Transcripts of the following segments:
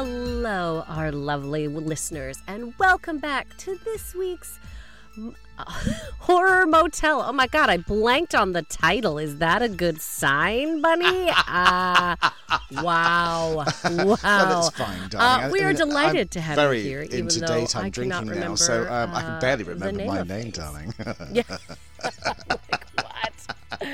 Hello, our lovely listeners, and welcome back to this week's uh, Horror Motel. Oh my God, I blanked on the title. Is that a good sign, Bunny? Uh, wow. Wow. Well, that's fine, darling. Uh, we I are mean, delighted I'm to have very you here, even into though daytime I cannot drinking now, remember, so um, I can barely uh, remember name my name, things. darling. Yeah. like, what?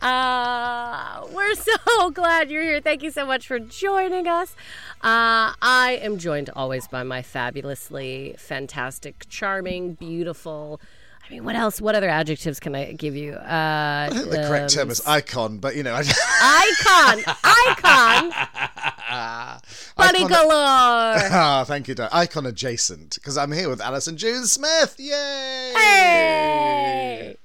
Uh, we're so glad you're here. Thank you so much for joining us. Uh, I am joined always by my fabulously fantastic, charming, beautiful. I mean, what else? What other adjectives can I give you? Uh, the correct term um, is icon, but you know, I, icon, icon, bunny icon, galore. Ah, thank you, darling. Icon adjacent, because I'm here with Allyson June Smith. Yay! Hey!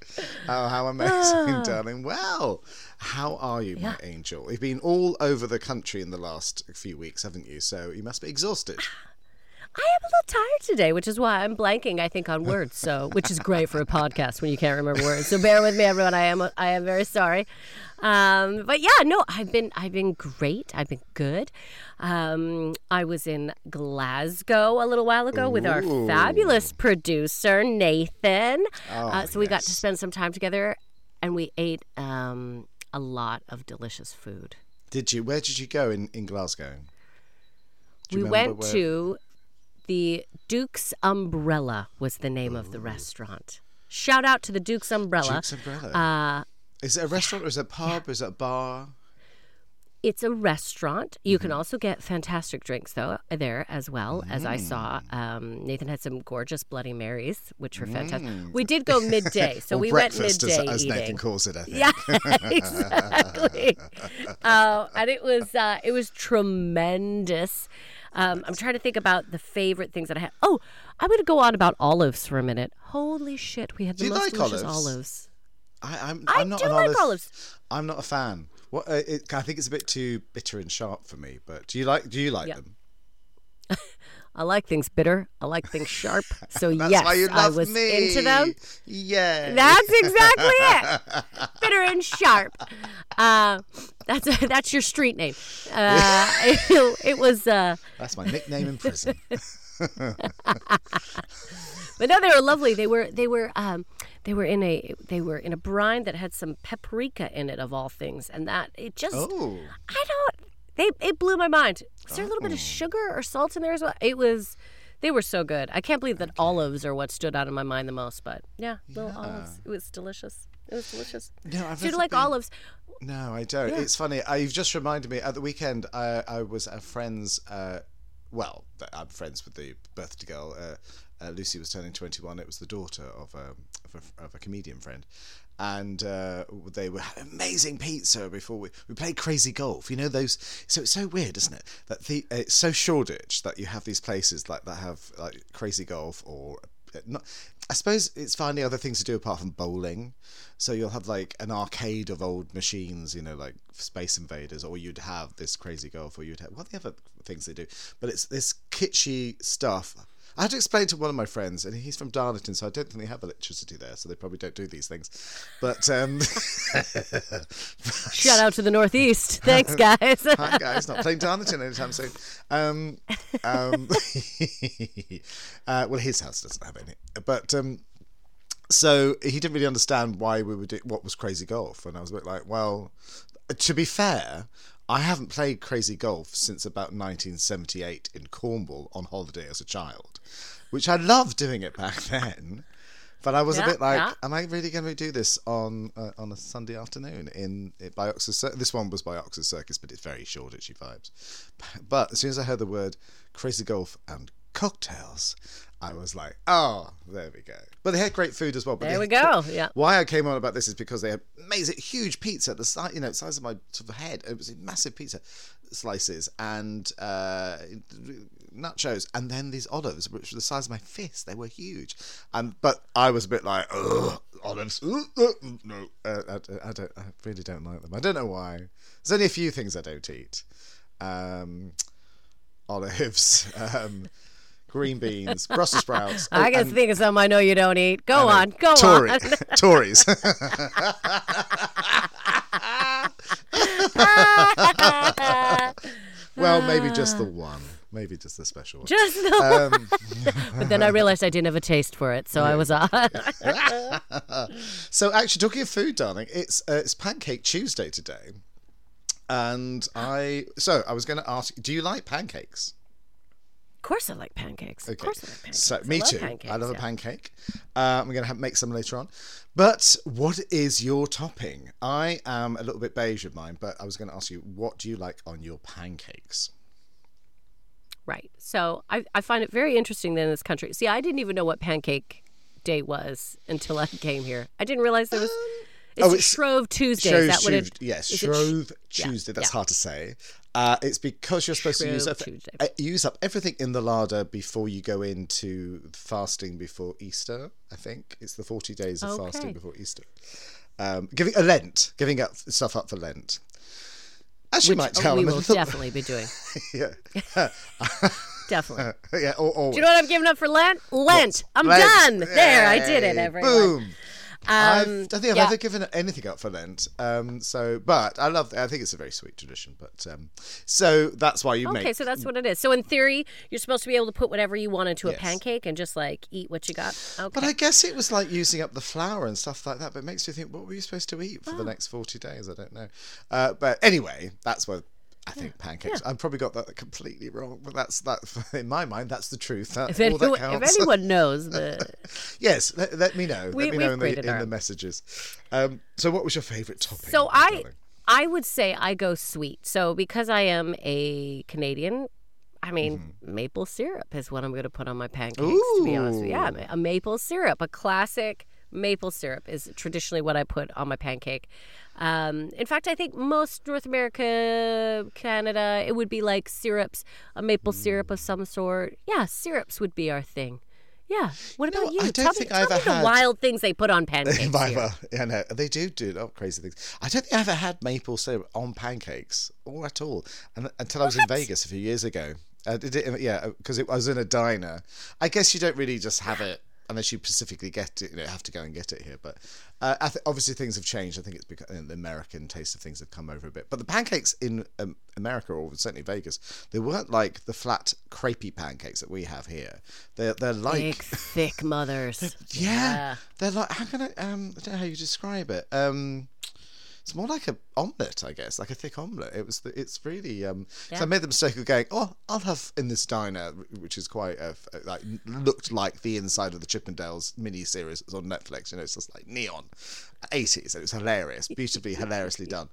Oh, how amazing, darling. Well, how are you, my angel? You've been all over the country in the last few weeks, haven't you? So you must be exhausted. I am a little tired today, which is why I'm blanking. I think on words, so which is great for a podcast when you can't remember words. So bear with me, everyone. I am I am very sorry. Um, but yeah, no, I've been I've been great. I've been good. Um, I was in Glasgow a little while ago with our fabulous producer Nathan. uh, Oh, so we got to spend some time together, and we ate um, a lot of delicious food. Did you? Where did you go in, in Glasgow? We went where- to the Duke's Umbrella was the name of the restaurant. Shout out to the Duke's Umbrella. Duke's Umbrella. Uh, is it a restaurant or is it a pub? Is it a bar? it's a restaurant. You Mm-hmm. can also get fantastic drinks though there as well. As I saw, Mm. um, Nathan had some gorgeous Bloody Marys, which were fantastic. We did go midday, so Mm. we went breakfast, midday as, as eating. Nathan calls it, I think. Yeah, exactly. uh, and it was uh, it was tremendous. Um, I'm trying to think about the favorite things that I had. Oh, I'm going to go on about olives for a minute. Holy shit, we had the Do you most like delicious olives? olives. I, I'm, I I'm not do an like olive, olives. I'm not a fan. What? Uh, it, I think it's a bit too bitter and sharp for me. But do you like? Do you like Yeah. them? I like things bitter. I like things sharp. So That's yes, why you I was me. into them. Yeah. That's exactly it. Bitter and sharp. Uh, that's that's your street name. Uh, it, it was. Uh, That's my nickname in prison. But no, they were lovely. They were they were um, they were in a they were in a brine that had some paprika in it of all things, and that it just oh. I don't they it blew my mind. Is there a little bit of sugar or salt in there as well? It was they were so good. I can't believe that olives are what stood out in my mind the most. But yeah, little olives. It was delicious. It was delicious. No, I've So you never like been- olives? No, I don't. It's funny. Uh, you've just reminded me. At the weekend, I, I was at friend's. Uh, well, th- I'm friends with the birthday girl. Uh, uh, Lucy was turning 21. It was the daughter of a of a, of a comedian friend, and uh, they were amazing pizza before we we played crazy golf. You know those. So it's so weird, isn't it? That the it's so Shoreditch that you have these places like that have like crazy golf or uh, not. I suppose it's finding other things to do apart from bowling. So you'll have like an arcade of old machines, you know, like Space Invaders, or you'd have this crazy golf, or you'd have what the other things they do. But it's this kitschy stuff. I had to explain to one of my friends, and he's from Darlington, so I don't think they have electricity there, so they probably don't do these things. But um, Shout out to the Northeast. Thanks, guys. Hi guys, not playing Darlington anytime soon. Um, um, uh, well, his house doesn't have any, but um, so he didn't really understand why we were doing what was crazy golf, and I was a bit like, well, to be fair. I haven't played crazy golf since about 1978 in Cornwall on holiday as a child, which I loved doing it back then. But I was Yeah, a bit like, yeah. am I really going to do this on uh, on a Sunday afternoon in it, by Oxford? Cir- This one was by Oxford Circus, but it's very Shoreditchy vibes. But as soon as I heard the word crazy golf and cocktails, I was like, oh, there we go. But they had great food as well. But There we go. Yeah. Why I came on about this is because they had amazing, huge pizza, the size, you know, size of my sort of head. It was a massive pizza slices and uh, nachos, and then these olives, which were the size of my fist. They were huge, and but I was a bit like, ugh, olives. Ugh, ugh, no, uh, I, I don't. I really don't like them. I don't know why. There's only a few things I don't eat. Um, olives. Um, Green beans, Brussels sprouts. I oh, can and- think of some I know you don't eat. Go on, go Tory- on. Tories. well, well, maybe just the one. Maybe just the special one. Just the Um, But then I realized I didn't have a taste for it, so I was uh, so actually, talking of food, darling, it's uh, it's Pancake Tuesday today, and I so I was going to ask, do you like pancakes? Of course, I like pancakes. Of course, I like pancakes. So me love too. I love yeah. a pancake. Uh, I'm going to make some later on. But what is your topping? I am a little bit beige of mine, but I was going to ask you, what do you like on your pancakes? Right. So I, I find it very interesting that in this country. See, I didn't even know what Pancake Day was until I came here. I didn't realize there was. It's, oh, it's- Shrove Tuesday. Shrove that what it? Tuesday. Yes, is it Shrove sh- yeah, Tuesday. That's yeah. hard to say. Uh, it's because you're supposed to use up, uh, use up everything in the larder before you go into fasting before Easter. I think it's the 40 days of fasting before Easter. Um, giving a Lent, giving up stuff up for Lent. As you might tell, we I'm will definitely be doing. yeah, Definitely. yeah. Or, or, Do you know what I'm giving up for Lent? Lent. I'm Lent. done. There, I did it, everyone. Boom. I've, Um, I don't think I've yeah. ever given anything up for Lent. Um, so, but I love. I think it's a very sweet tradition. But um, so that's why you Okay, make. Okay, so that's what it is. So in theory, you're supposed to be able to put whatever you want into a pancake and just like eat what you got. Okay. But I guess it was like using up the flour and stuff like that. But it makes you think, what were you supposed to eat for Oh. the next forty days? I don't know. Uh, but anyway, that's what I think pancakes. I've probably got that completely wrong, but that's that. In my mind, that's the truth. That, if, all anyone, that if anyone knows the yes, let, let me know. We- let me know in, the, in the messages. Um, so, what was your favourite topping? So I? I would say I go sweet. So because I am a Canadian, I mean Mm-hmm. maple syrup is what I'm going to put on my pancakes. To be honest with you, yeah, a maple syrup, a classic maple syrup is traditionally what I put on my pancake. Um, in fact, I think most North America, Canada, it would be like syrups, a maple syrup of some sort. Yeah, syrups would be our thing. Yeah. What about you? I don't tell think me, I ever me the wild things they put on pancakes. Well, yeah, no, they do do of crazy things. I don't think I ever had maple syrup on pancakes or at all, and until I was in Vegas a few years ago. Did it, yeah, because it I was in a diner. I guess you don't really just have it unless you specifically get it. You know, have to go and get it here. But uh, I th- obviously things have changed. I think it's because the American taste of things have come over a bit. But the pancakes in um, America, or certainly Vegas, they weren't like the flat crepey pancakes that we have here. They're they're like Big, thick mothers. yeah. They're like how can I um I don't know how you describe it. Um it's more like a omelette, I guess, like a thick omelette. It was. The, it's really. Um, so I made the mistake of going. Oh, I'll have in this diner, which is quite a, like looked like the inside of the Chippendales mini series that was on Netflix. You know, it's just like neon, eighties. It was hilarious, beautifully, hilariously done.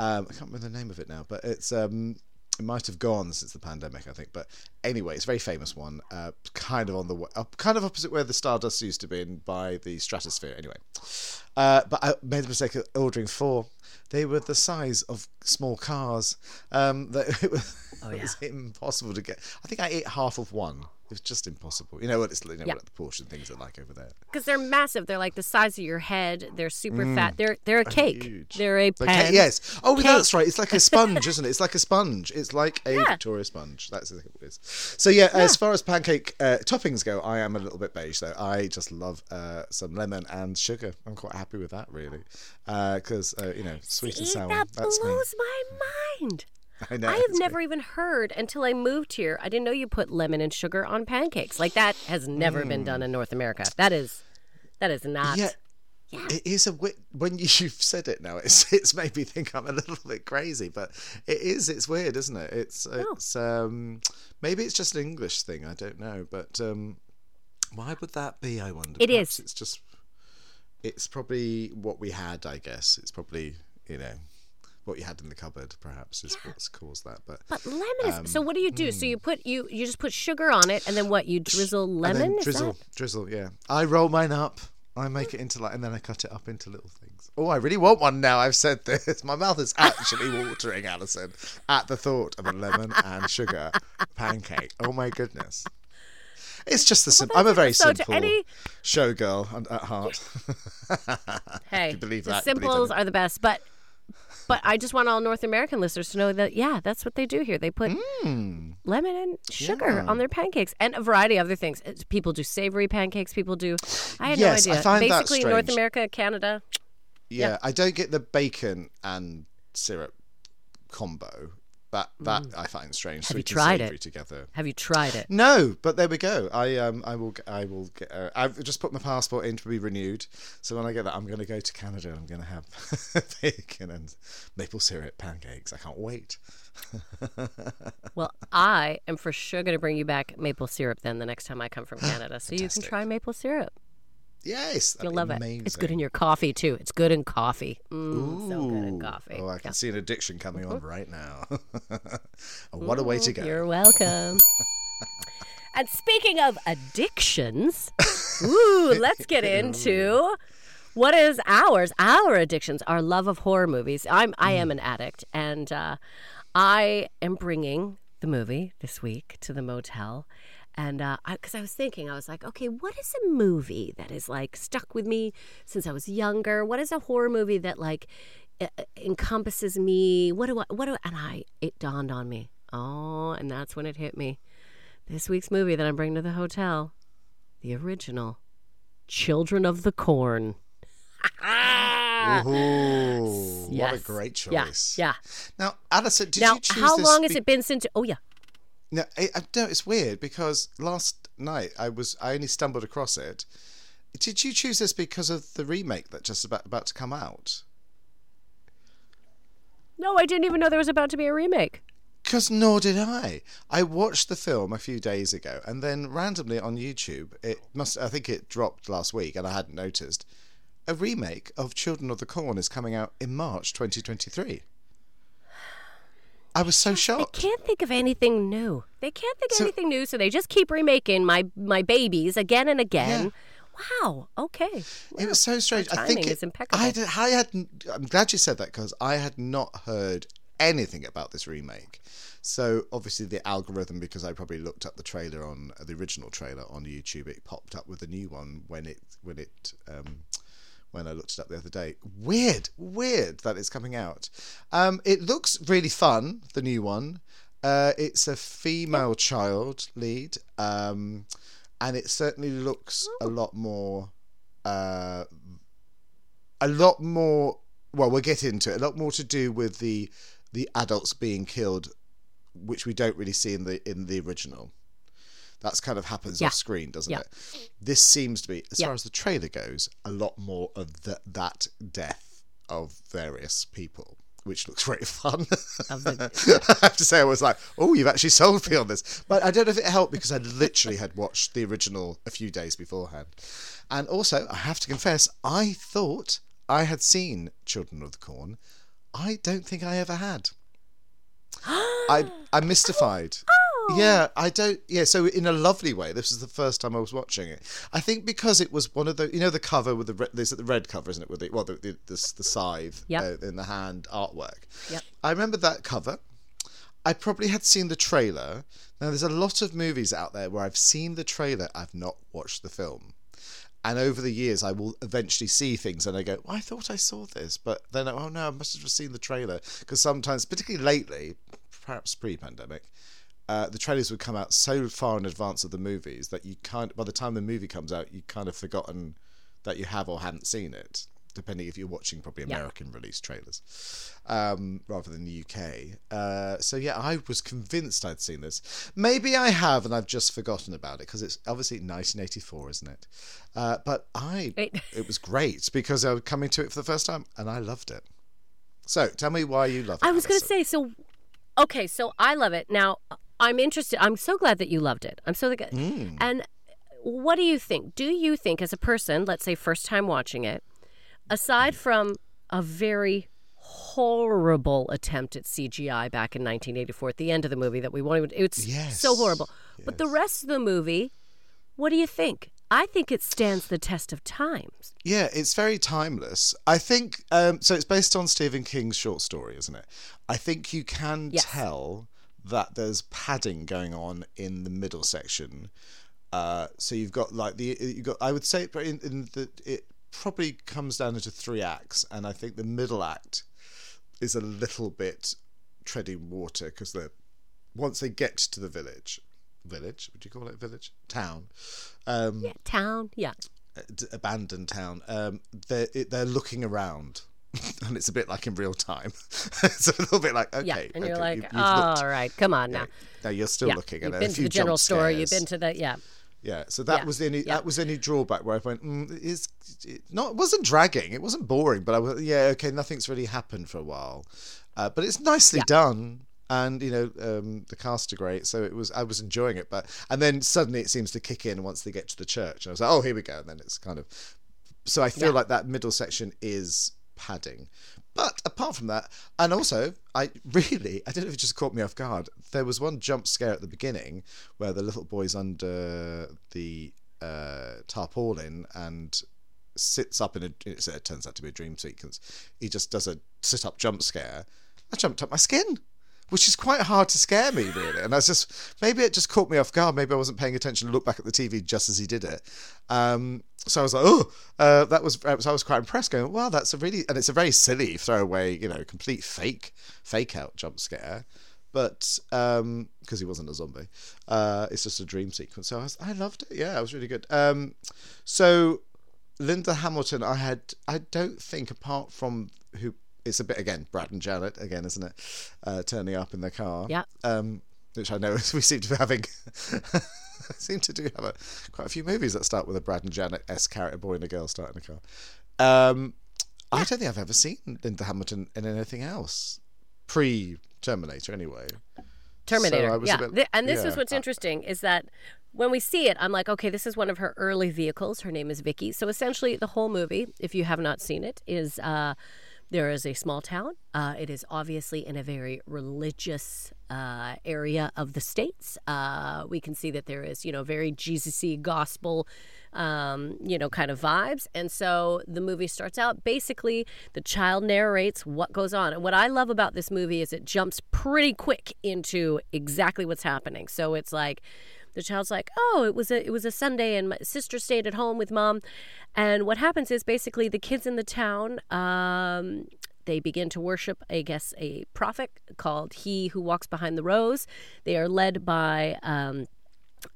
Um, I can't remember the name of it now, but it's. Um, it might have gone since the pandemic, I think. But anyway, it's a very famous one. Uh, kind of on the uh, kind of opposite where the Stardust used to be, in by the Stratosphere. Anyway, uh, but I made the mistake of ordering four. They were the size of small cars. Um, that it was, Oh, it was impossible to get. I think I ate half of one. It was just impossible. You know what it's you know Yeah. what the portion things are like over there. because they're massive. They're like the size of your head. They're super fat. They're they're a cake. Mm. Huge. They're a pan. ca- yes. Oh, cake. that's right. It's like a sponge, isn't it? It's like a sponge. It's like a Yeah. Victoria sponge. That's what it is. So yeah, as far as pancake uh, toppings go, I am a little bit beige though. I just love uh, some lemon and sugar. I'm quite happy with that really, because uh, you know, sweet and sour. that That's me. blows my mind. I know. I have never great. even heard until I moved here. I didn't know you put lemon and sugar on pancakes. Like that has never been done in North America. That is, that is not. Mm. Yeah. It is a wit when you've said it now. It's it's made me think I'm a little bit crazy, but it is. It's weird, isn't it? It's it's um maybe it's just an English thing. I don't know, but um why would that be? I wonder. It Perhaps is. It's just. It's probably what we had. I guess it's probably you know what you had in the cupboard. Perhaps is what's caused that. But But lemon is. Um, so what do you do? So you put you you just put sugar on it, and then what? You drizzle lemon. drizzle, that- drizzle. Yeah, I roll mine up. I make it into like, and then I cut it up into little things. Oh, I really want one now. I've said this. My mouth is actually watering, Allyson, at the thought of a lemon and sugar pancake. Oh my goodness. It's just the simple. I'm a very so simple any- showgirl at heart. Hey, you believe the that, believe simples that. are the best. But but I just want all North American listeners to know that yeah, that's what they do here. They put lemon and sugar Mm. Yeah. on their pancakes and a variety of other things. People do savory pancakes. People do. I had Yes, no I idea. find that Basically, North. America, Canada. yeah, I don't get the bacon and syrup combo. That that I find strange. Mm. Have you Sweet tried it? together? Have you tried it? No, but there we go. I um I will I will get. Uh, I've just put my passport in to be renewed. So when I get that, I'm going to go to Canada. and I'm going to have bacon and maple syrup pancakes. I can't wait. Well, I am for sure going to bring you back maple syrup then the next time I come from Canada, so you can try maple syrup. Yes, You'll love amazing. it. It's good in your coffee too. It's good in coffee. Mm, so good in coffee. Oh, I can Yeah. see an addiction coming on right now. what a way to go. You're welcome. and speaking of addictions, ooh, let's get into what is ours. Our addictions, our love of horror movies. I'm I am an addict, and uh, I am bringing the movie this week to the motel. And uh, because I was thinking, I was like, okay, what is a movie that is like stuck with me since I was younger? What is a horror movie that like encompasses me? What do I? What do? I, and I it dawned on me. Oh, and that's when it hit me. This week's movie that I'm bringing to the hotel, the original, Children of the Corn. Ooh, what a great choice. yeah. yeah. Now, Allyson, did now, you choose how long has it been since? Oh yeah. No, I, I, no, it's weird because last night I was I only stumbled across it. Did you choose this because of the remake that just about about to come out? No, I didn't even know there was about to be a remake. Because nor did I. I watched the film a few days ago, and then randomly on YouTube, it must I think it dropped last week, and I hadn't noticed. A remake of Children of the Corn is coming out in March 2023. I was so shocked. They can't think of anything new. They can't think of So- anything new, so they just keep remaking my my babies again and again. Wow. Okay. It was so strange. I think is it, impeccable. I, did, I had. I'm glad you said that because I had not heard anything about this remake. So obviously the algorithm, because I probably looked up the trailer on the original trailer on YouTube, it popped up with a new one when it when it um, when I looked it up the other day. Weird, weird that it's coming out. Um, it looks really fun. The new one. Uh, it's a female child lead, um, and it certainly looks a lot more uh, a lot more well we'll get into it a lot more to do with the the adults being killed which we don't really see in the in the original that's kind of happens Yeah. off screen doesn't Yeah. it this seems to be as far as the trailer goes a lot more of the, that death of various people which looks very fun. I have to say, I was like, "Oh, you've actually sold me on this." But I don't know if it helped because I literally had watched the original a few days beforehand, and also I have to confess, I thought I had seen Children of the Corn. I don't think I ever had. I I'm mystified. Oh, Yeah, I don't. Yeah, so in a lovely way, this is the first time I was watching it. I think because it was one of the, you know, the cover with the red, there's the red cover, isn't it? With the well, the the, the, the scythe Yep. uh, in the hand artwork. Yep. I remember that cover. I probably had seen the trailer. Now, there's a lot of movies out there where I've seen the trailer, I've not watched the film. And over the years, I will eventually see things and I go, well, I thought I saw this. But then, oh no, I must have just seen the trailer. Because sometimes, particularly lately, perhaps pre pandemic, uh, the trailers would come out so far in advance of the movies that you kind by the time the movie comes out, you kind of forgotten that you have or hadn't seen it, depending if you're watching probably Yeah. American release trailers um, rather than the UK. Uh, so yeah, I was convinced I'd seen this. Maybe I have, and I've just forgotten about it because it's obviously 1984, isn't it? Uh, but I, Wait. it was great because I was coming to it for the first time and I loved it. So tell me why you love it. I was going to say, so, okay, so I love it. Now, I'm interested. I'm so glad that you loved it. I'm so glad. Mm. And what do you think? Do you think, as a person, let's say first time watching it, aside from a very horrible attempt at CGI back in 1984 at the end of the movie that we won't even, it's Yes. so horrible. But the rest of the movie, what do you think? I think it stands the test of times. Yeah, it's very timeless. I think um, so. It's based on Stephen King's short story, isn't it? I think you can Yes. tell that there's padding going on in the middle section. Uh, so you've got like the you got. I would say in, in the it probably comes down into three acts, and I think the middle act is a little bit treading water because the once they get to the village, village, would you call it village, town? Um, Town, yeah. abandoned town. Um, they're it- they're looking around and it's a bit like in real time. it's a little bit like okay, Yeah, and you're like, you've all looked. right, come on now. No, you're still Yeah, looking you've at been a to the general store. You've been to the yeah. Yeah, so that Yeah, was the only yeah. that was the only drawback where I went, mm, it is it not it wasn't dragging, it wasn't boring, but I was yeah okay, nothing's really happened for a while, uh, but it's nicely Yeah. done, and you know um, the cast are great, so it was I was enjoying it, but and then suddenly it seems to kick in once they get to the church, and I was like, oh here we go, and then it's kind of so I feel Yeah. like that middle section is padding. But apart from that, and also, I really, I don't know if it just caught me off guard. There was one jump scare at the beginning where the little boy's under the uh, tarpaulin and sits up in a. It it turns out to be a dream sequence. He just does a sit up jump scare. I jumped up my skin, which is quite hard to scare me, really. And I was just maybe it just caught me off guard. Maybe I wasn't paying attention to look back at the TV just as he did it. Um, so I was like, oh, uh, that was. I was quite impressed. Going, wow, that's a really and it's a very silly throwaway, you know, complete fake, fake out jump scare. But because he wasn't a zombie, uh, it's just a dream sequence. So I, was, I loved it. Yeah, it was really good. Um, so Linda Hamilton, I had, I don't think apart from who, it's a bit again Brad and Janet again, isn't it? Uh, turning up in the car. Yeah. Um, which I know we seem to be having. seem to do have a, quite a few movies that start with a Brad and Janet s character boy and a girl starting a car. Um, I don't think I've ever seen Linda Hamilton in anything else pre Terminator, anyway. Terminator. I was a yeah. bit- and this is what's I- interesting is that when we see it, I'm like, okay, this is one of her early vehicles. Her name is Vicky. So essentially, the whole movie, if you have not seen it, is uh, there is a small town. Uh, it is obviously in a very religious uh, area of the states. Uh, we can see that there is, you know, very Jesus-y gospel, um, you know, kind of vibes. And so the movie starts out basically the child narrates what goes on. And what I love about this movie is it jumps pretty quick into exactly what's happening. So it's like the child's like, "Oh, it was a it was a Sunday, and my sister stayed at home with mom." And what happens is basically the kids in the town. Um, they begin to worship, I guess, a prophet called He Who Walks Behind the Rows. They are led by um,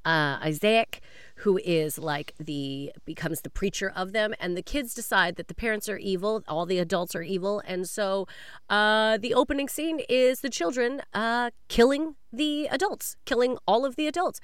uh, Isaac, who is like the becomes the preacher of them, and the kids decide that the parents are evil, all the adults are evil, and so uh, the opening scene is the children uh, killing the adults, killing all of the adults.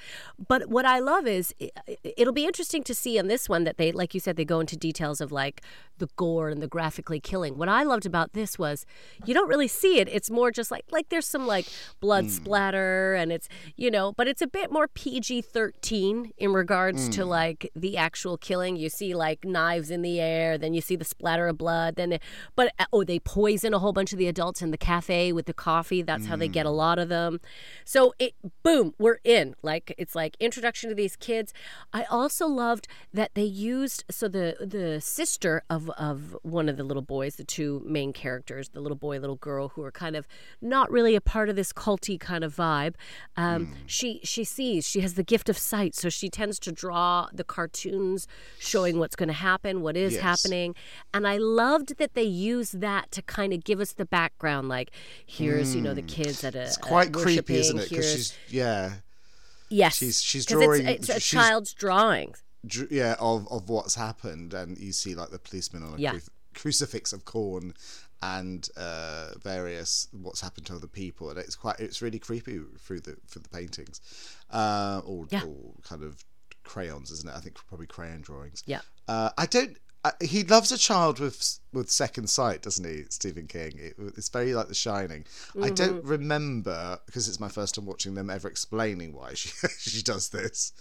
But what I love is it'll be interesting to see on this one that they, like you said, they go into details of like the gore and the graphically killing. What I loved about this was you don't really see it. It's more just like like there's some like blood hmm. splatter and it's you know, but it's a bit more PG thirteen in regards to hmm. like the actual killing. You see like knives in the air, then you see the splatter of blood. Then, they, but uh, oh, they poison a whole bunch of the adults in the cafe with the coffee. That's how they get a hmm. lot of them. So it boom, we're in. Like it's like introduction to these kids. I also loved that they used so the the sister of of one of the little boys, the two main characters, the little boy, little girl, who are kind of not really a part of this culty kind of vibe. Um, She she sees she has the gift of sight, so she tends to draw the cartoons showing what's going to happen, what is Yes. happening, and I loved that they used that to kind of give us the background. Like here's you know the kids at a It's quite creepy, isn't it? Because she's yeah, yes, she's- she's drawing- It's, it's a child's drawings. dr- yeah, of of what's happened, and you see like the policeman on a Yeah. cru- crucifix of corn, and uh, various what's happened to other people, and it's quite it's really creepy through the through the paintings, uh, all, Yeah. all kind of crayons, isn't it? I think probably crayon drawings. Yeah. Uh, I don't. Uh, he loves a child with with second sight, doesn't he, Stephen King? It, it's very like The Shining. I don't Mm-hmm. remember because it's my first time watching them ever explaining why she she does this,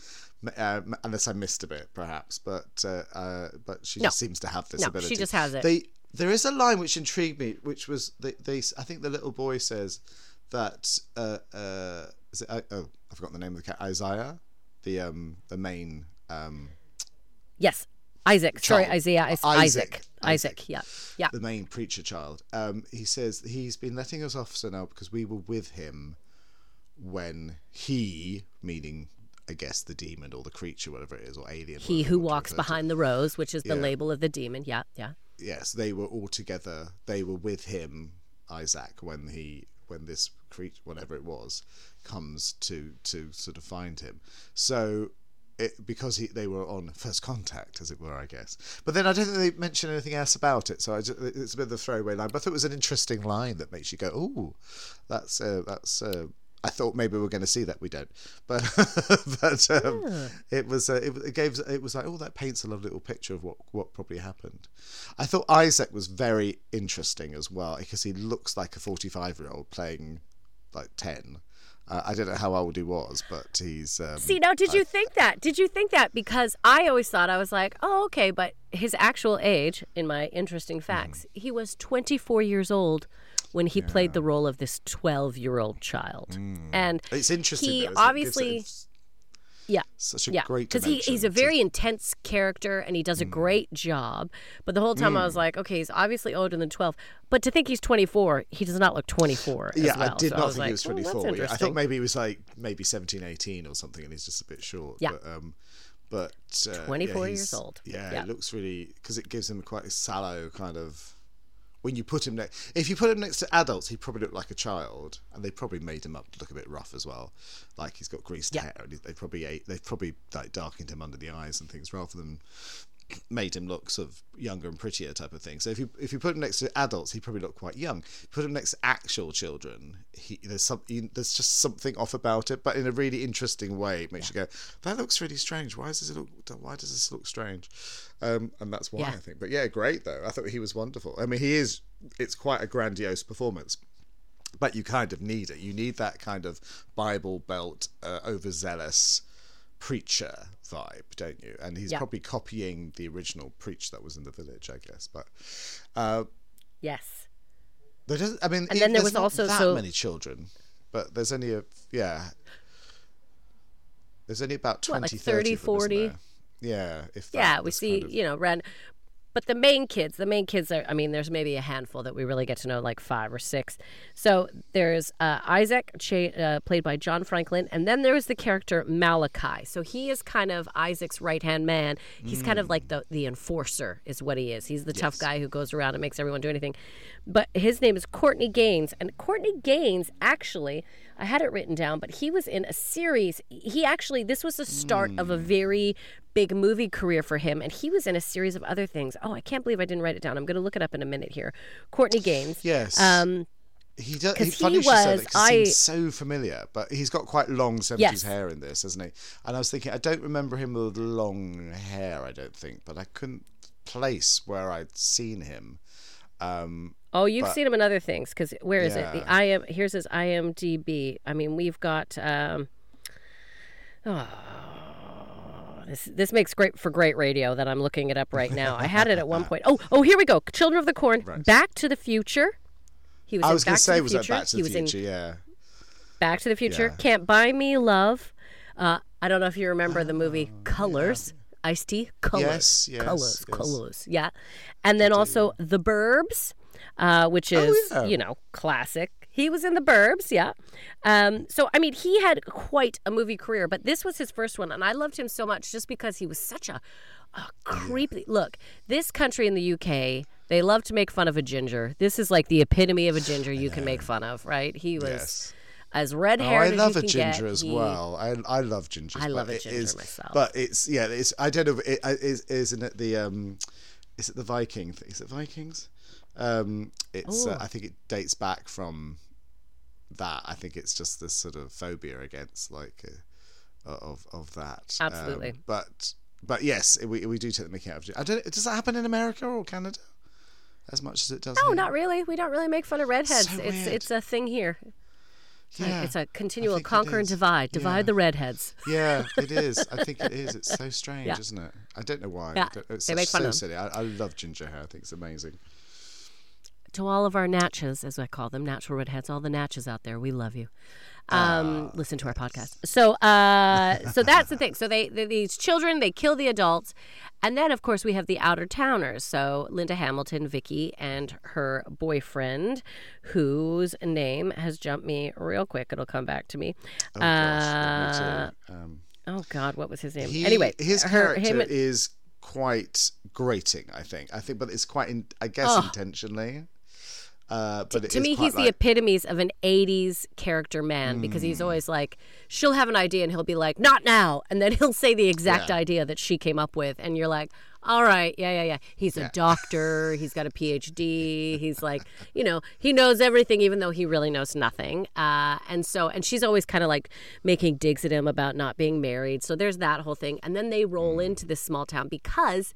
uh, unless I missed a bit, perhaps. But uh, uh, but she No. just seems to have this No, ability. she just has it. They there is a line which intrigued me, which was they, they I think the little boy says that uh, uh, is it, oh I've forgotten the name of the cat Isaiah, the um the main um Yes, Isaac. Sorry, Isaiah. Is Isaac. Isaac. Isaac. Yeah. Yeah. the main preacher child. Um, he says he's been letting us off so now because we were with him when he, meaning I guess the demon or the creature, whatever it is, or alien. He who you want to walks to. behind the rows, which is the Yeah. label of the demon. Yeah. Yeah. Yes, they were all together. They were with him, Isaac, when he when this creature, whatever it was, comes to to sort of find him. So it, because he, they were on first contact, as it were, I guess. But then I don't think they mention anything else about it, so I just, it's a bit of a throwaway line. But I thought it was an interesting line that makes you go, "Oh, that's uh, that's." Uh, I thought maybe we are going to see that. We don't, but but um, yeah. it was uh, it, it, gave it was like oh that paints a lovely little picture of what what probably happened. I thought Isaac was very interesting as well because he looks like a forty five year old playing like ten. Uh, I don't know how old he was, but he's. Um, See, now, did I, you think that? Did you think that? Because I always thought I was like, oh, okay, but his actual age, in my interesting facts, mm. he was 24 years old when he yeah. played the role of this 12 year old child. Mm. And it's interesting. He though, obviously. It? Yeah. Such a yeah. great Because he, he's a very intense character and he does a mm. great job. But the whole time mm. I was mm. like, okay, he's obviously older than 12. But to think he's 24, he does not look 24. Yeah, well. I did so not I think like, he was 24. yeah, I thought maybe he was like maybe 17, 18 or something and he's just a bit short. Yeah. But, um, but uh, 24 yeah, years old. Yeah, yeah, it looks really because it gives him quite a sallow kind of when you put him next, if you put him next to adults, he probably looked like a child, and they probably made him up to look a bit rough as well. Like he's got greased yeah. hair, and they probably ate, they probably like darkened him under the eyes and things rather than made him look sort of younger and prettier type of thing. So if you if you put him next to adults, he probably looked quite young. Put him next to actual children, he there's some there's just something off about it, but in a really interesting way. It makes yeah. you go, that looks really strange. Why does this look? Why does this look strange? Um, and that's why yeah. I think. But yeah, great though. I thought he was wonderful. I mean, he is. It's quite a grandiose performance but you kind of need it. You need that kind of Bible Belt, uh, overzealous preacher vibe, don't you? And he's yeah. probably copying the original preach that was in the village, I guess. But uh, yes, there doesn't. I mean, and then there was also that so many children, but there's only a yeah. There's only about 20, what, like 30, 40. Yeah, if yeah, we see, kind of... you know, ran but the main kids, the main kids are, I mean, there's maybe a handful that we really get to know, like five or six. So there's uh, Isaac, uh, played by John Franklin, and then there's the character Malachi. So he is kind of Isaac's right hand man. He's mm. kind of like mm. the, the enforcer, is what he is. He's the yes. tough guy who goes around and makes everyone do anything. But his name is Courtney Gaines, And Courtney Gaines actually I had it written down, but he was in a series. He actually, this was the start mm. of a hmm. very big movie career for him, and he was in a series of other things. Oh, I can't believe I didn't write it down. I'm going to look it up in a minute here. Courtney Gaines. Yes. Um, he does. He, he was. I so familiar, but he's got quite long seventies yes. hair in this, hasn't he? And I was thinking, I don't remember him with long hair. I don't think, but I couldn't place where I'd seen him. Um, Oh, you've but, seen him in other things because where is yeah. it? The I am here's his IMDb. I mean, we've got. Um, oh, this this makes great for great radio that I'm looking it up right now. I had it at one point. Oh, oh, here we go. Children of the Corn, right. Back to the Future. He was. I was going to say, was that Back to the he Future? yeah. Back to the Future. Yeah. Can't buy me love. Uh, I don't know if you remember the movie oh, Colors. Yeah. Ice T, colors, yes, yes, colors, yes. colors, yeah, and then also The Burbs, uh, which oh, is oh, yeah. you know classic. He was in the Burbs, yeah. Um, so I mean, he had quite a movie career, but this was his first one, and I loved him so much just because he was such a, a creepy. Look, this country in the UK, they love to make fun of a ginger. This is like the epitome of a ginger you can make fun of, right? He was. Yes as red hair. Oh, I love a ginger get. as well. I I love ginger. I love a ginger is, myself. But it's yeah, it's I don't know. It, is isn't it the um, is it the Viking? Is it Vikings? Um, it's uh, I think it dates back from that. I think it's just this sort of phobia against like uh, of of that. Absolutely. Um, but but yes, we we do take the making out of. I don't. Does that happen in America or Canada? As much as it does. No, here? not really. We don't really make fun of redheads. So it's it's a thing here. Yeah, it's a continual conquer and divide. Divide yeah. the redheads. Yeah, it is. I think it is. It's so strange, yeah. isn't it? I don't know why. Yeah. It's they make fun so of silly. I, I, love ginger hair. I think it's amazing. To all of our natches, as I call them, natural redheads, all the natches out there, we love you. Um, uh, listen to our podcast. So, uh, so that's the thing. So they, they, these children, they kill the adults, and then of course we have the outer towners. So Linda Hamilton, Vicky, and her boyfriend, whose name has jumped me real quick. It'll come back to me. Oh, gosh, uh, um, oh God, what was his name? He, anyway, his her, character is quite grating. I think. I think, but it's quite, in, I guess, oh. intentionally. Uh, but it to me, he's the epitomes of an 80s character man because he's always like, she'll have an idea and he'll be like, not now. And then he'll say the exact Yeah. idea that she came up with. And you're like, all right, yeah, yeah, yeah. He's a doctor. He's got a PhD. He's like, you know, he knows everything, even though he really knows nothing. Uh, and so, and she's always kind of like making digs at him about not being married. So there's that whole thing. And then they roll into this small town because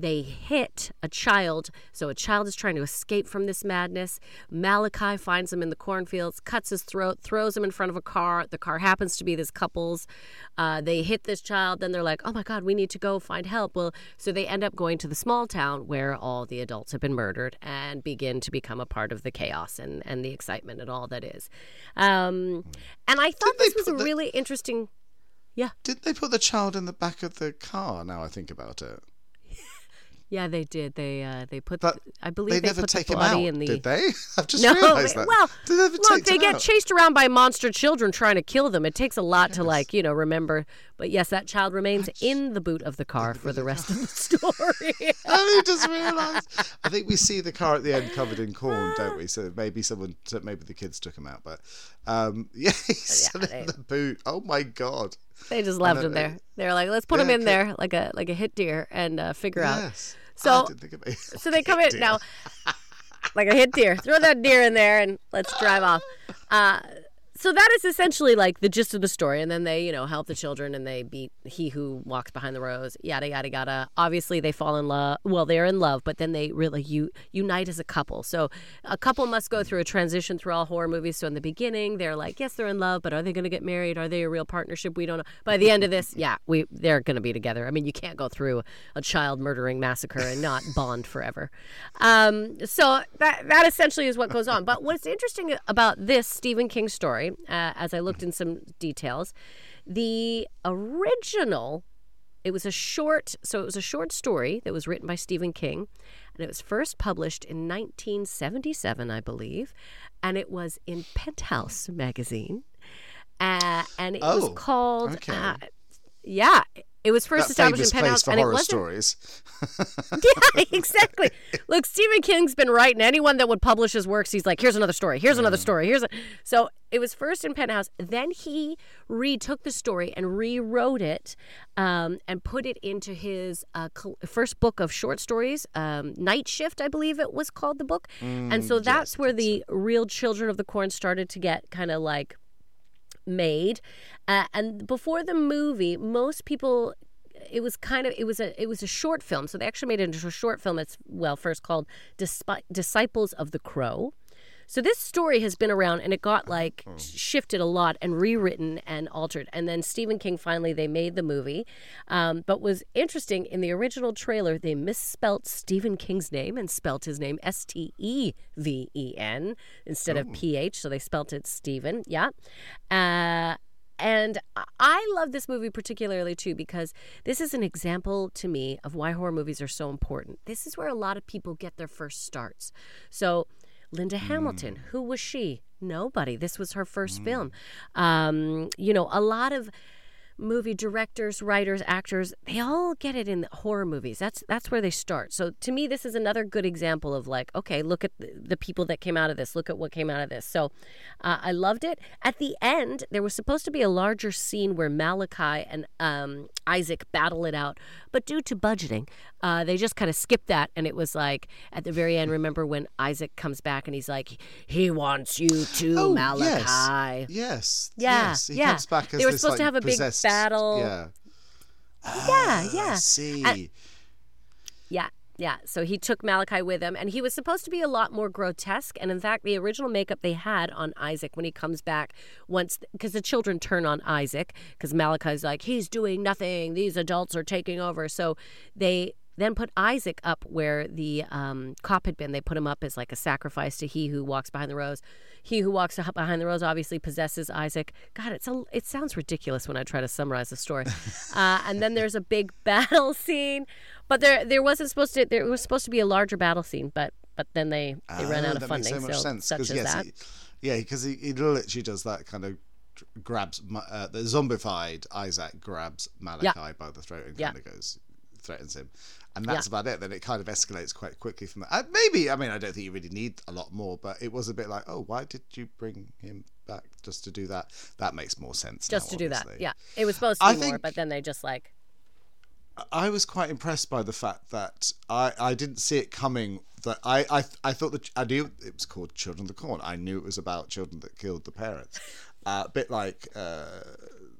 they hit a child. So a child is trying to escape from this madness. Malachi finds him in the cornfields, cuts his throat, throws him in front of a car. The car happens to be this couple's. Uh, they hit this child. Then they're like, oh my God, we need to go find help. Well, so they end up going to the small town where all the adults have been murdered and begin to become a part of the chaos and, and the excitement and all that is. Um, and I thought they this was a the- really interesting. Yeah. Didn't they put the child in the back of the car? Now I think about it, Yeah, they did. They uh, they put. but I believe they they, never put take the him body out. in the. Did they? I've just No, realised that. well, they look, they get out? chased around by monster children trying to kill them. It takes a lot to like, you know, remember. But yes, that child remains in the boot of the car for the rest of the story. I just realised. I think we see the car at the end covered in corn, don't we? So maybe someone, so maybe the kids took him out. But um, yeah, he's they- in the boot. Oh my god! They just left him there. They were like, let's put yeah, him in there like a like a hit deer and uh, figure out. Yes. So- I didn't think of it. So they come in Dear. now, like a hit deer. Throw that deer in there and let's drive off. Uh, so that is essentially like the gist of the story, and then they, you know, help the children and they beat he who walks behind the rows. Yada yada yada. Obviously, they fall in love. Well, they're in love, but then they really unite as a couple. So a couple must go through a transition through all horror movies. So in the beginning, they're like, yes, they're in love, but are they going to get married? Are they a real partnership? We don't know. By the end of this, yeah, we they're going to be together. I mean, you can't go through a child murdering massacre and not bond forever. Um, so that that essentially is what goes on. But what's interesting about this Stephen King story, uh, as I looked in some details, the original it was a short so it was a short story that was written by Stephen King and it was first published in 1977 I believe and it was in Penthouse magazine uh, and it was Oh, called okay. uh, yeah it was first that established in Penthouse and it wasn't stories. yeah, exactly. Look, Stephen King's been writing. Anyone that would publish his works, he's like, here's another story. Here's another story. Here's a. So it was first in Penthouse. Then he retook the story and rewrote it um, and put it into his uh, first book of short stories, um, Night Shift, I believe it was called the book. and so that's where the real Children of the Corn started to get kind of like made. Uh, and before the movie most people it was kind of it was a it was a short film. So they actually made it into a short film. It's well first called disciples of the crow so this story has been around and it got like shifted a lot and rewritten and altered and then stephen king finally they made the movie um, but was interesting in the original trailer they misspelt stephen king's name and spelt his name s-t-e-v-e-n instead of ph so they spelt it stephen yeah uh, and I love this movie particularly too because this is an example to me of why horror movies are so important. This is where a lot of people get their first starts. So, Linda Hamilton, who was she? Nobody. This was her first film. Um, you know, a lot of movie directors, writers, actors, they all get it in horror movies. That's that's where they start. So to me this is another good example of like, okay, look at the, the people that came out of this. Look at what came out of this. So uh, I loved it. At the end, there was supposed to be a larger scene where Malachi and um, Isaac battle it out, but due to budgeting, uh, they just kind of skipped that. And it was like at the very end, remember when Isaac comes back and he's like, he wants you to, Oh, Malachi. yes, yes, Yeah, yes. He yeah. comes back as They were supposed to have a big battle. Yeah, Yeah, Ah, yeah. See. And- Yeah, yeah. So he took Malachi with him, and he was supposed to be a lot more grotesque. And in fact, the original makeup they had on Isaac when he comes back, once because the children turn on Isaac, because Malachi's like he's doing nothing. These adults are taking over. So they then put Isaac up where the um, cop had been. They put him up as like a sacrifice to he who walks behind the rows. He who walks behind the rows obviously possesses Isaac. God, it's a, it sounds ridiculous when I try to summarize the story. uh, and then there's a big battle scene, but there there wasn't supposed to. There was supposed to be a larger battle scene, but but then they they ran Oh, out of funding. Makes so much so sense. such as yes, that. He, yeah, because he, he literally does that kind of grabs uh, the zombified Isaac grabs Malachi by the throat and Yeah. kind of goes threatens him. And that's Yeah. about it. Then it kind of escalates quite quickly from that. Uh, maybe I mean I don't think you really need a lot more, but it was a bit like, oh, why did you bring him back just to do that? That makes more sense. Just now, to do that. Yeah. It was supposed to I be more, think- but then they just like I was quite impressed by the fact that I, I didn't see it coming. That I, I I thought that I knew it was called Children of the Corn. I knew it was about children that killed the parents. Uh, a bit like uh,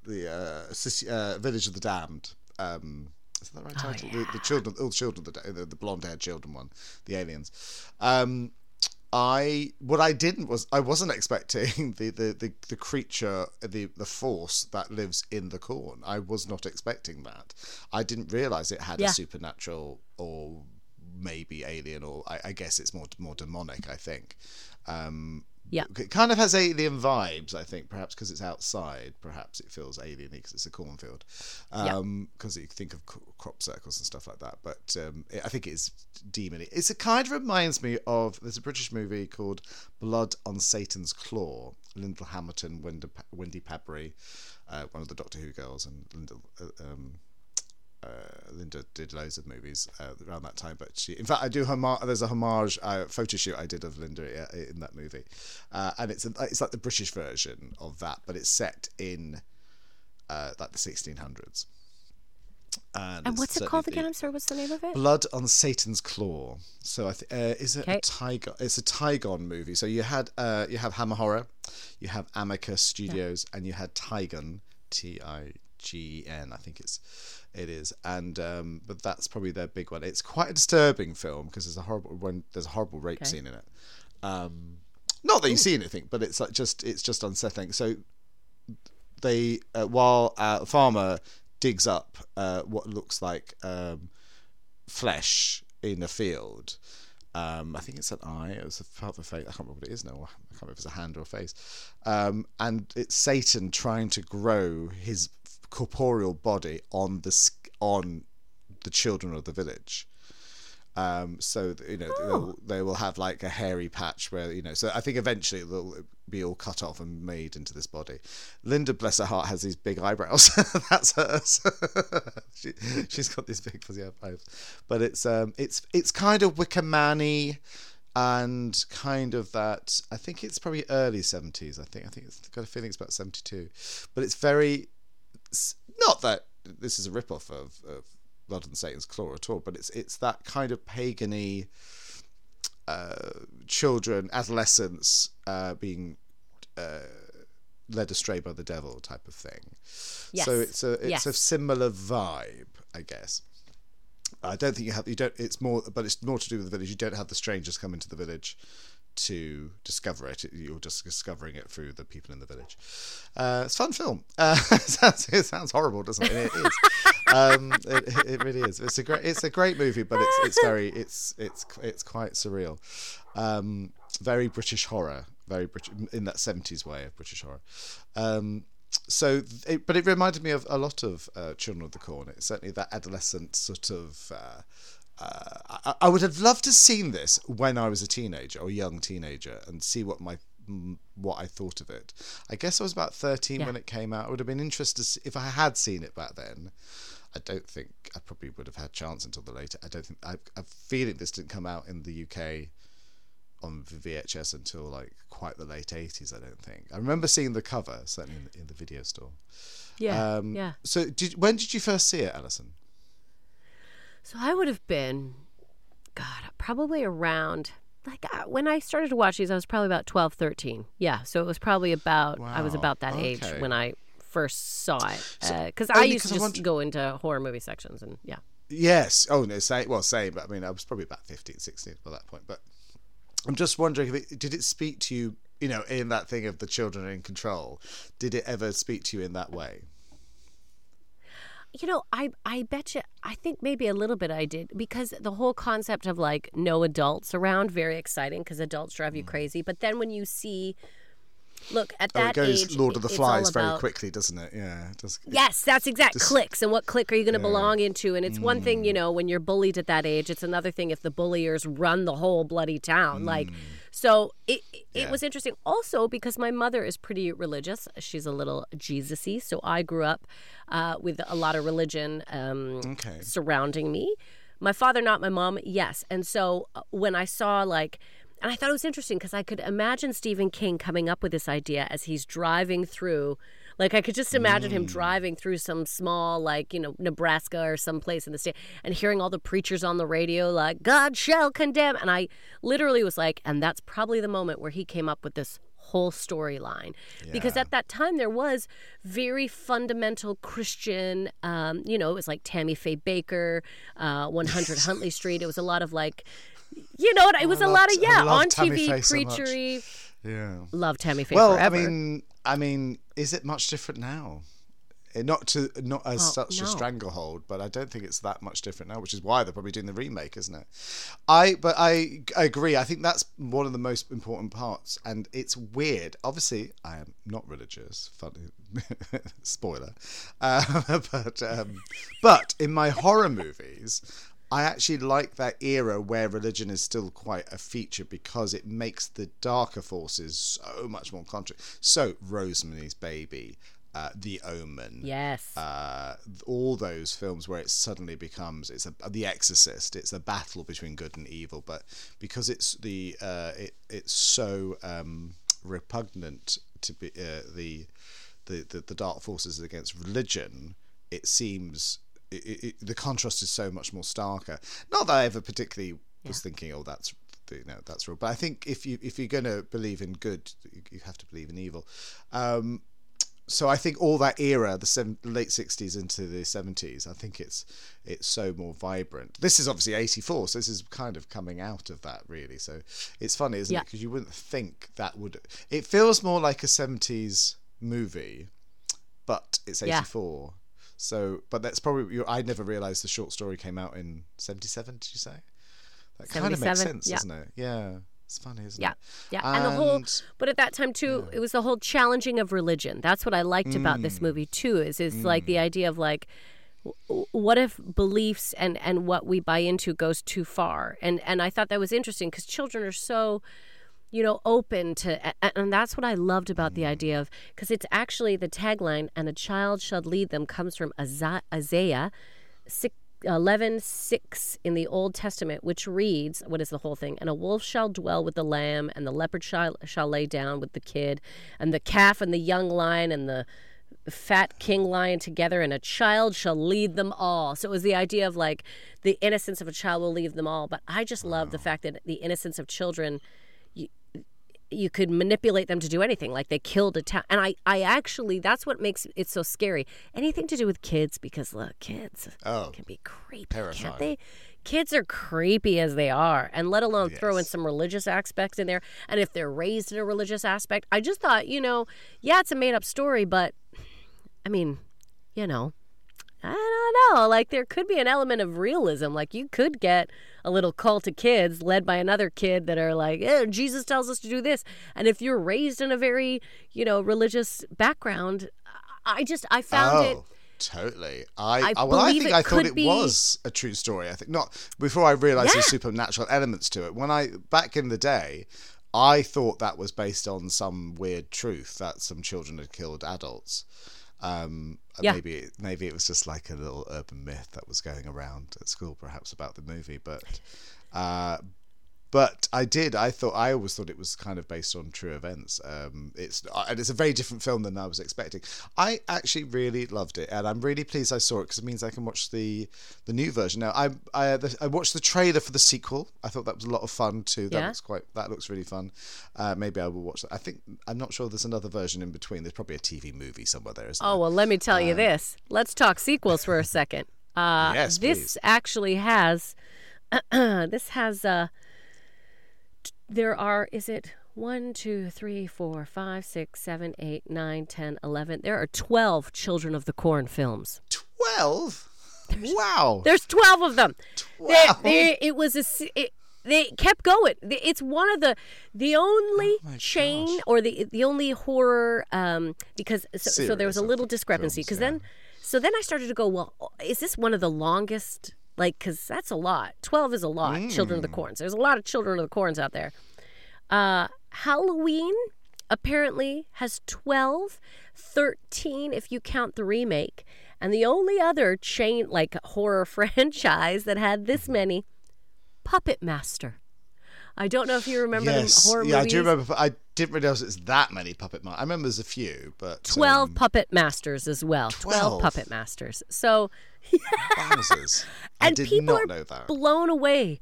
the uh, uh, Village of the Damned. Um, is that the right title? the, the children, all the children, the, the, the blonde-haired children one, the aliens. Um, I what I didn't was I wasn't expecting the, the, the, the creature the the force that lives in the corn. I was not expecting that. I didn't realize it had Yeah. a supernatural or maybe alien or I, I guess it's more more demonic. I think. Um, Yeah. it kind of has alien vibes. I think perhaps because it's outside. Perhaps it feels alien because it's a cornfield. Yeah. Because you think of crop circles and stuff like that. But um, it, I think it is demony. It's it kind of reminds me of there's a British movie called Blood on Satan's Claw. Lyndall Hamilton, Wendy, Wendy Padbury, uh, one of the Doctor Who girls, and Lyndall. Uh, um, uh, Linda did loads of movies uh, around that time, but she, in fact, I do homage. There's a homage uh, photo shoot I did of Linda in that movie, uh, and it's a, it's like the British version of that, but it's set in uh, like the 1600s. And, And what's it called again? I'm sorry, what's the name of it? Blood on Satan's Claw. So I think uh, is it a Okay. Tigon? It's a Tigon movie. So you had uh, you have Hammer Horror, you have Amicus Studios, and you had Tigon, T I G N. I think it's it is, and um, but that's probably their big one. It's quite a disturbing film because there's a horrible when there's a horrible rape Okay. scene in it. Um, not that you see anything, but it's like just it's just unsettling. So they uh, while uh, farmer digs up uh, what looks like um, flesh in a field. Um, I think it's an eye. It was a part of a face. I can't remember what it is now. I can't remember if it's a hand or a face. Um, and it's Satan trying to grow his corporeal body on the on the children of the village. Um, so you know they'll, they will have like a hairy patch where you know. So I think eventually they'll be all cut off and made into this body. Linda, bless her heart, has these big eyebrows. That's hers. she, she's got these big fuzzy eyebrows. But it's um, it's it's kind of Wicker Man-y and kind of that. I think it's probably early seventies. I think I think it's got a feeling it's about seventy-two. But it's very not that this is a rip-off of, of Blood and Satan's Claw at all, but it's it's that kind of pagany uh, children, adolescents uh, being uh, led astray by the devil type of thing. Yes. So it's a it's a similar vibe, I guess. I don't think you have you don't. It's more, but it's more to do with the village. You don't have the strangers come into the village to discover it. You're just discovering it through the people in the village. Uh, it's a fun film. Uh, it, sounds, it sounds horrible, doesn't it? It is. um, it, it really is. It's a great. It's a great movie, but it's it's very it's it's it's quite surreal. Um, very British horror. Very British in that seventies way of British horror. Um, so, it, but it reminded me of a lot of uh, Children of the Corn. It's certainly that adolescent sort of. Uh, I, I would have loved to have seen this when I was a teenager or young teenager and see what my what I thought of it. I guess I was about thirteen Yeah. when it came out. I would have been interested to see, if I had seen it back then. I don't think I probably would have had a chance until the later. I don't think I, I feel it. This didn't come out in the UK on VHS until like quite the late eighties. I don't think. I remember seeing the cover certainly in the, in the video store. Yeah. Um, yeah. So, did when did you first see it, Allyson? So I would have been, God, probably around, like uh, when I started to watch these, I was probably about 12, 13. Yeah. So it was probably about, I was about that age when I first saw it. Because I used to I just want- go into horror movie sections and yeah. Yes. Oh no. Same. Well, same. But I mean, I was probably about 15, 16 by that point. But I'm just wondering, if it, did it speak to you? You know, in that thing of the children in control, did it ever speak to you in that way? You know, I I bet you I think maybe a little bit I did because the whole concept of like no adults around very exciting because adults drive you crazy. But then when you see, look at Mm. Oh, that it goes age, Lord of the Flies all very quickly, doesn't it? Yeah. It does. Yes, that's exact Just- clicks and what click are you going to belong into? And it's one Mm. thing, you know, when you're bullied at that age. It's another thing if the bulliers run the whole bloody town. Like, so it it. Yeah. was interesting. Also because my mother is pretty religious. She's a little Jesus-y, so I grew up uh, with a lot of religion um, Okay. surrounding me. My father, not my mom, yes. And so uh, when I saw like, and I thought it was interesting because I could imagine Stephen King coming up with this idea as he's driving through. Like I could just imagine him driving through some small, like you know, Nebraska or some place in the state, and hearing all the preachers on the radio like "God shall condemn," and I literally was like, and that's probably the moment where he came up with this whole storyline because at that time there was very fundamental christian um, you know it was like tammy faye Bakker uh, 100 huntley street. It was a lot of like you know it was a lot of yeah on Tammy tv Faye so preachery Yeah. love tammy faye Well, forever I mean, I mean, is it much different now? Eh, Not to not as Well, such a stranglehold, but I don't think it's that much different now, which is why they're probably doing the remake, isn't it? I but I, I agree. I think that's one of the most important parts, and it's weird. Obviously, I am not religious. Funny spoiler, uh, but um, but in my horror movies. I actually like that era where religion is still quite a feature because it makes the darker forces so much more conscious. So, Rosemary's Baby, uh, The Omen, yes uh, all those films where it suddenly becomes it's a The Exorcist. It's a battle between good and evil, but because it's the uh, it it's so um, repugnant to be uh, the, the the the dark forces against religion, it seems. It, it, the contrast is so much more starker. Not that I ever particularly was thinking, "Oh, that's you know that's real," but I think if you if you're going to believe in good, you, you have to believe in evil. Um, so I think all that era, the seven, late sixties into the seventies, I think it's it's so more vibrant. This is obviously eighty four, so this is kind of coming out of that really. So it's funny, isn't Yeah. it? Because you wouldn't think that would. It feels more like a seventies movie, but it's '84. Yeah. four. So, but that's probably I never realised the short story came out in seventy seven. Did you say? That kind of makes sense, yeah. doesn't it? Yeah, it's funny, isn't yeah it? yeah yeah, and the whole but at that time too it was the whole challenging of religion that's what i liked about Mm. this movie too is is like the idea of like what if beliefs and and what we buy into goes too far and and i thought that was interesting because children are so you know open to and that's what i loved about the idea of because it's actually the tagline and a child shall lead them comes from isaiah 6 11 6 in the old testament which reads what is the whole thing? And a wolf shall dwell with the lamb and the leopard shall, shall lay down with the kid and the calf and the young lion and the fat king lion together and a child shall lead them all. So it was the idea of like the innocence of a child will lead them all but i just love the fact that the innocence of children you, could manipulate them to do anything like they killed a town. And i i actually that's what makes it so scary. Anything to do with kids because look kids Oh, can be creepy Terrifying. can't they? Kids are creepy as they are and let alone throw in some religious aspects in there. And if they're raised in a religious aspect i just thought you know yeah it's a made up story but i mean you know I don't know. Like there could be an element of realism. Like you could get a little cult of kids led by another kid that are like, eh, Jesus tells us to do this. And if you're raised in a very, you know, religious background, I just I found it. oh, totally. I, I I well, I think I thought it be- was a true story. I think not before I realised there's Yeah. supernatural elements to it. When I back in the day, I thought that was based on some weird truth that some children had killed adults. Um, Yeah. maybe maybe it was just like a little urban myth that was going around at school, perhaps about the movie. But uh, but I did. I thought I always thought it was kind of based on true events. Um, it's uh, and it's a very different film than I was expecting. I actually really loved it, and I'm really pleased I saw it because it means I can watch the the new version now. I I, the, I watched the trailer for the sequel. I thought that was a lot of fun too. That Yeah. looks quite. That looks really fun. Uh, maybe I will watch that. I think I'm not sure. There's another version in between. There's probably a TV movie somewhere there. Isn't Oh well, let me tell Um, you this. Let's talk sequels for a second. Uh, Yes, this please. actually has. this has. Uh, t- there are. Is it one, two, three, four, five, six, seven, eight, nine, ten, eleven? There are twelve Children of the Corn films. Twelve. Wow. There's 12 of them. 12? they- it was a. It, they kept going. It's one of the the only Oh chain gosh. or the the only horror um because so, so there was a little discrepancy because yeah. then so then I started to go well is this one of the longest like because that's a lot 12 is a lot children Mm. of the corns there's a lot of children of the corns out there uh Halloween apparently has 12 13 if you count the remake And the only other chain like horror franchise that had this many, Puppet Master. I don't know if you remember yes, the horror yeah, movies. I do remember. I didn't realize it's that many puppet masters. I remember there's a few, but 12 um, puppet masters as well. 12, 12? puppet masters. So, wowzers. I and did people not are know that. blown away.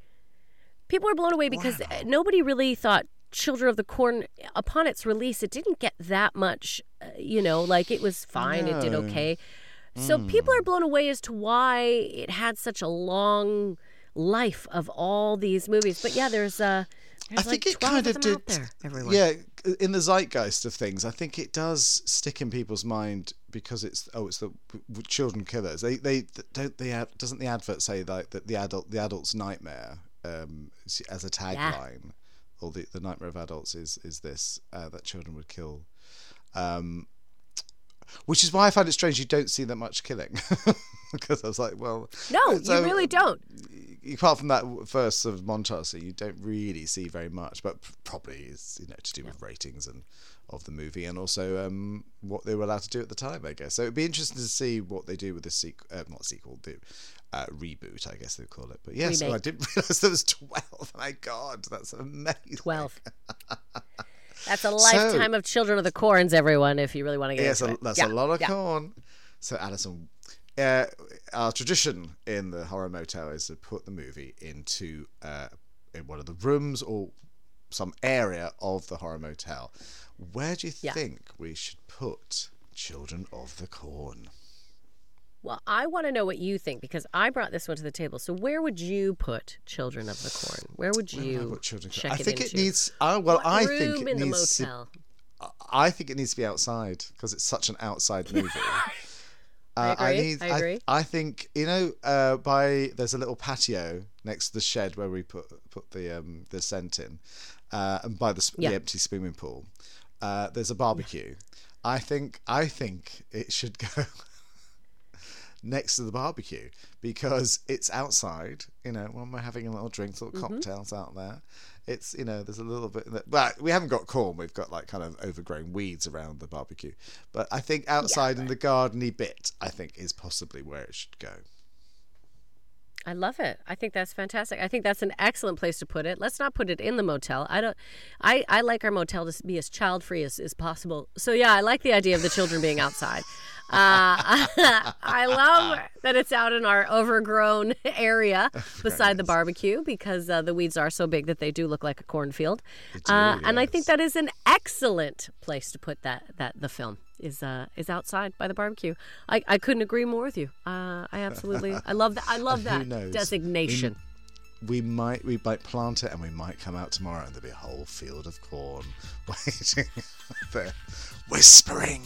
People are blown away because Wow. nobody really thought Children of the Corn, upon its release, it didn't get that much, uh, you know, like it was fine, it did okay. So people are blown away as to why it had such a long life of all these movies. But yeah, there's uh, there's I think like it kind of of did. there. Yeah, in the zeitgeist of things, I think it does stick in people's mind because it's oh, it's the w- w- children killers. They they don't the doesn't the advert say like that the adult the adult's nightmare um, as a tagline, or the the nightmare of adults is is this uh, that children would kill. Um, which is why I find it strange you don't see that much killing, because I was like, well, No, so- you really don't. apart from that first sort of montage, so you don't really see very much. But probably is you know to do with ratings and of the movie, and also um, what they were allowed to do at the time, I guess. So it'd be interesting to see what they do with this sequel, uh, not sequel, the uh, reboot, I guess they call it. But yes, oh, I didn't realize there was twelve. My God, that's amazing. 12. That's a lifetime of Children of the Corns, everyone, if you really want to get Yes, it. that's Yeah, a lot of yeah. corn. So, Allyson, uh, our tradition in the horror motel is to put the movie into uh, in one of the rooms or some area of the horror motel. Where do you Yeah. think we should put Children of the Corn? Well, I want to know what you think because I brought this one to the table. So, where would you put Children of the Corn? Where would I you put Children of the check Corn? I it think into? it needs. Uh, well, What I think it needs. to- I think it needs to be outside because it's such an outside movie. I Uh, agree, need, I agree. I, think you know, uh, by there's a little patio next to the shed where we put put the um, the scent in, uh, and by the, sp- Yeah. the empty swimming pool, uh, there's a barbecue. I think I think it should go next to the barbecue because it's outside. You know, when we're having a little drinks, little Mm-hmm. cocktails out there. It's you know, there's a little bit. That, but we haven't got corn. We've got like kind of overgrown weeds around the barbecue. But I think outside in the gardeny bit, I think is possibly where it should go. I love it. I think that's fantastic. I think that's an excellent place to put it. Let's not put it in the motel. I don't. I, I like our motel to be as child free as, as possible. So yeah, I like the idea of the children being outside. Uh, I love that it's out in our overgrown area beside the barbecue because uh, the weeds are so big that they do look like a cornfield. do, uh, And I think that is an excellent place to put that that the film is uh, is outside by the barbecue. I, I couldn't agree more with you. Uh, I absolutely I love that. I love that designation. We might we might plant it and we might come out tomorrow and there'll be a whole field of corn waiting there, whispering,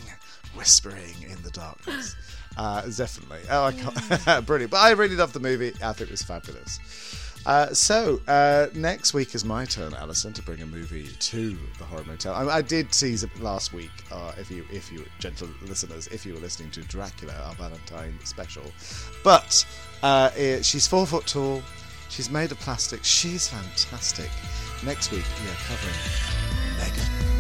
whispering in the darkness. Uh, definitely. Oh, I can't. brilliant. But I really loved the movie. I think it was fabulous. Uh, so uh, next week is my turn, Allyson, to bring a movie to the horror motel. I, I did tease it last week. Uh, if you, if you, gentle listeners, if you were listening to Dracula, our Valentine special, but uh, it, she's four foot tall. She's made of plastic. She's fantastic. Next week we are covering M3GAN.